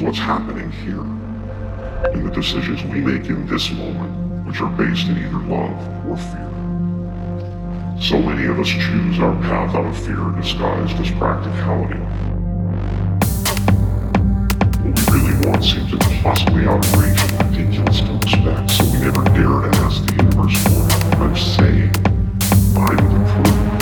what's happening here. And the decisions we make in this moment, which are based in either love or fear. So many of us choose our path out of fear disguised as practicality. What we really want seems impossibly outrageous and ridiculous to expect, so we never dare to ask the universe for it. I'm saying, I'm the proof